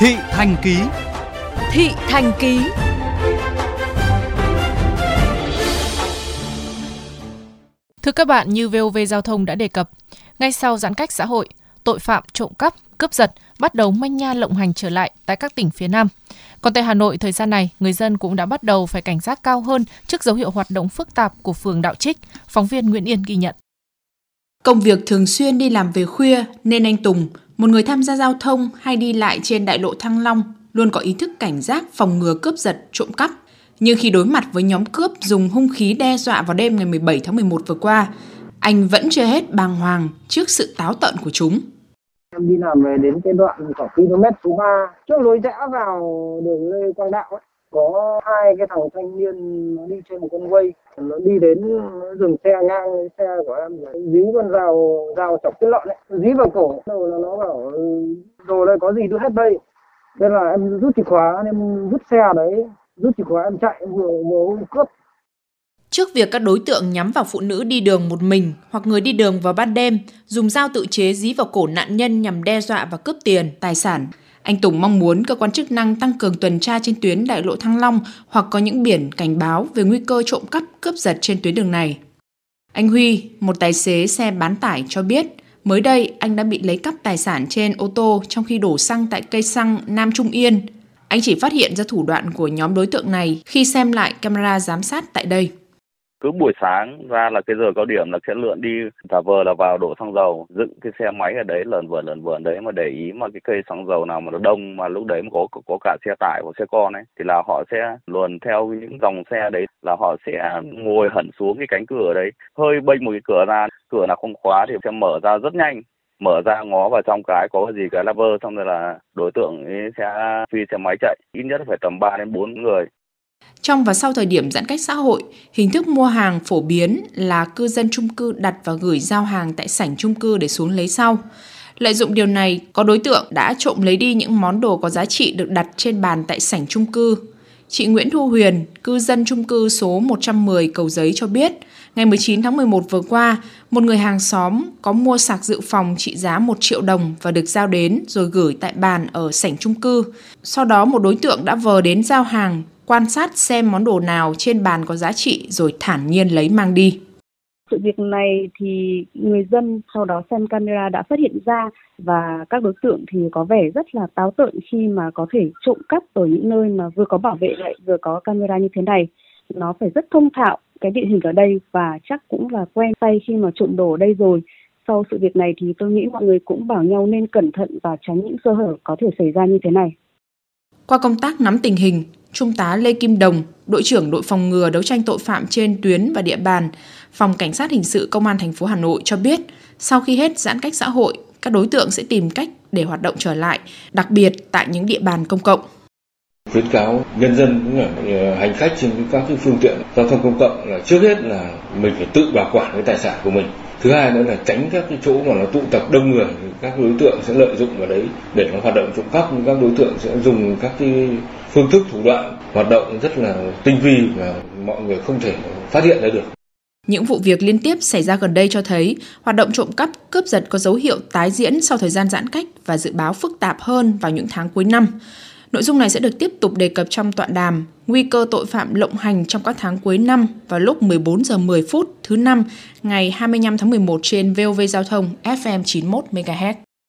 Thị Thành Ký Thị Thành Ký Thưa các bạn, như VOV Giao thông đã đề cập, ngay sau giãn cách xã hội, tội phạm trộm cắp, cướp giật bắt đầu manh nha lộng hành trở lại tại các tỉnh phía Nam. Còn tại Hà Nội, thời gian này, người dân cũng đã bắt đầu phải cảnh giác cao hơn trước dấu hiệu hoạt động phức tạp của phường Đạo Trích. Phóng viên Nguyễn Yên ghi nhận. Công việc thường xuyên đi làm về khuya nên anh Tùng, một người tham gia giao thông hay đi lại trên đại lộ Thăng Long, luôn có ý thức cảnh giác phòng ngừa cướp giật, trộm cắp. Nhưng khi đối mặt với nhóm cướp dùng hung khí đe dọa vào đêm ngày 17 tháng 11 vừa qua, anh vẫn chưa hết bàng hoàng trước sự táo tợn của chúng. Em đi làm về đến cái đoạn khoảng km số 3, trước lối rẽ vào đường Lê Quang Đạo ấy, có hai cái thằng thanh niên nó đi trên một con quay. Nó đi đến nó dừng xe ngang xe của em dí con rào rào chọc cái lọn ấy. Dí vào cổ đầu là nó bảo ừ, đồ đây có gì đưa hết đây? Thế là em rút chìa khóa em rút xe đấy rút chìa khóa em chạy vừa vừa cướp. Trước việc các đối tượng nhắm vào phụ nữ đi đường một mình hoặc người đi đường vào ban đêm, dùng dao tự chế dí vào cổ nạn nhân nhằm đe dọa và cướp tiền, tài sản, anh Tùng mong muốn cơ quan chức năng tăng cường tuần tra trên tuyến đại lộ Thăng Long hoặc có những biển cảnh báo về nguy cơ trộm cắp cướp giật trên tuyến đường này. Anh Huy, một tài xế xe bán tải cho biết, mới đây anh đã bị lấy cắp tài sản trên ô tô trong khi đổ xăng tại cây xăng Nam Trung Yên. Anh chỉ phát hiện ra thủ đoạn của nhóm đối tượng này khi xem lại camera giám sát tại đây cứ buổi sáng ra là cái giờ cao điểm là sẽ lượn đi, thả vờ là vào đổ xăng dầu, dựng cái xe máy ở đấy lần vườn lần vườn đấy mà để ý mà cái cây xăng dầu nào mà nó đông mà lúc đấy mà có có cả xe tải và xe con ấy, thì là họ sẽ luồn theo những dòng xe đấy, là họ sẽ ngồi hẳn xuống cái cánh cửa đấy, hơi bênh một cái cửa ra, cửa nào không khóa thì sẽ mở ra rất nhanh, mở ra ngó vào trong cái có cái gì cái la xong rồi là đối tượng ấy sẽ phi xe máy chạy, ít nhất phải tầm 3 đến 4 người trong và sau thời điểm giãn cách xã hội, hình thức mua hàng phổ biến là cư dân chung cư đặt và gửi giao hàng tại sảnh chung cư để xuống lấy sau. Lợi dụng điều này, có đối tượng đã trộm lấy đi những món đồ có giá trị được đặt trên bàn tại sảnh chung cư. Chị Nguyễn Thu Huyền, cư dân chung cư số 110 Cầu Giấy cho biết, ngày 19 tháng 11 vừa qua, một người hàng xóm có mua sạc dự phòng trị giá 1 triệu đồng và được giao đến rồi gửi tại bàn ở sảnh chung cư. Sau đó một đối tượng đã vờ đến giao hàng quan sát xem món đồ nào trên bàn có giá trị rồi thản nhiên lấy mang đi. Sự việc này thì người dân sau đó xem camera đã phát hiện ra và các đối tượng thì có vẻ rất là táo tợn khi mà có thể trộm cắp ở những nơi mà vừa có bảo vệ lại vừa có camera như thế này. Nó phải rất thông thạo cái địa hình ở đây và chắc cũng là quen tay khi mà trộm đồ ở đây rồi. Sau sự việc này thì tôi nghĩ mọi người cũng bảo nhau nên cẩn thận và tránh những sơ hở có thể xảy ra như thế này. Qua công tác nắm tình hình, Trung tá Lê Kim Đồng, đội trưởng đội phòng ngừa đấu tranh tội phạm trên tuyến và địa bàn, Phòng Cảnh sát hình sự Công an thành phố Hà Nội cho biết, sau khi hết giãn cách xã hội, các đối tượng sẽ tìm cách để hoạt động trở lại, đặc biệt tại những địa bàn công cộng. Khuyến cáo nhân dân cũng là ờ, hành khách trên các phương tiện giao thông công cộng là trước hết là mình phải tự bảo quản cái tài sản của mình thứ hai nữa là tránh các cái chỗ mà nó tụ tập đông người các đối tượng sẽ lợi dụng vào đấy để nó hoạt động trộm cắp các đối tượng sẽ dùng các cái phương thức thủ đoạn hoạt động rất là tinh vi và mọi người không thể phát hiện ra được những vụ việc liên tiếp xảy ra gần đây cho thấy hoạt động trộm cắp, cướp giật có dấu hiệu tái diễn sau thời gian giãn cách và dự báo phức tạp hơn vào những tháng cuối năm. Nội dung này sẽ được tiếp tục đề cập trong tọa đàm Nguy cơ tội phạm lộng hành trong các tháng cuối năm vào lúc 14 giờ 10 phút thứ năm, ngày 25 tháng 11 trên VOV Giao thông FM 91 MHz.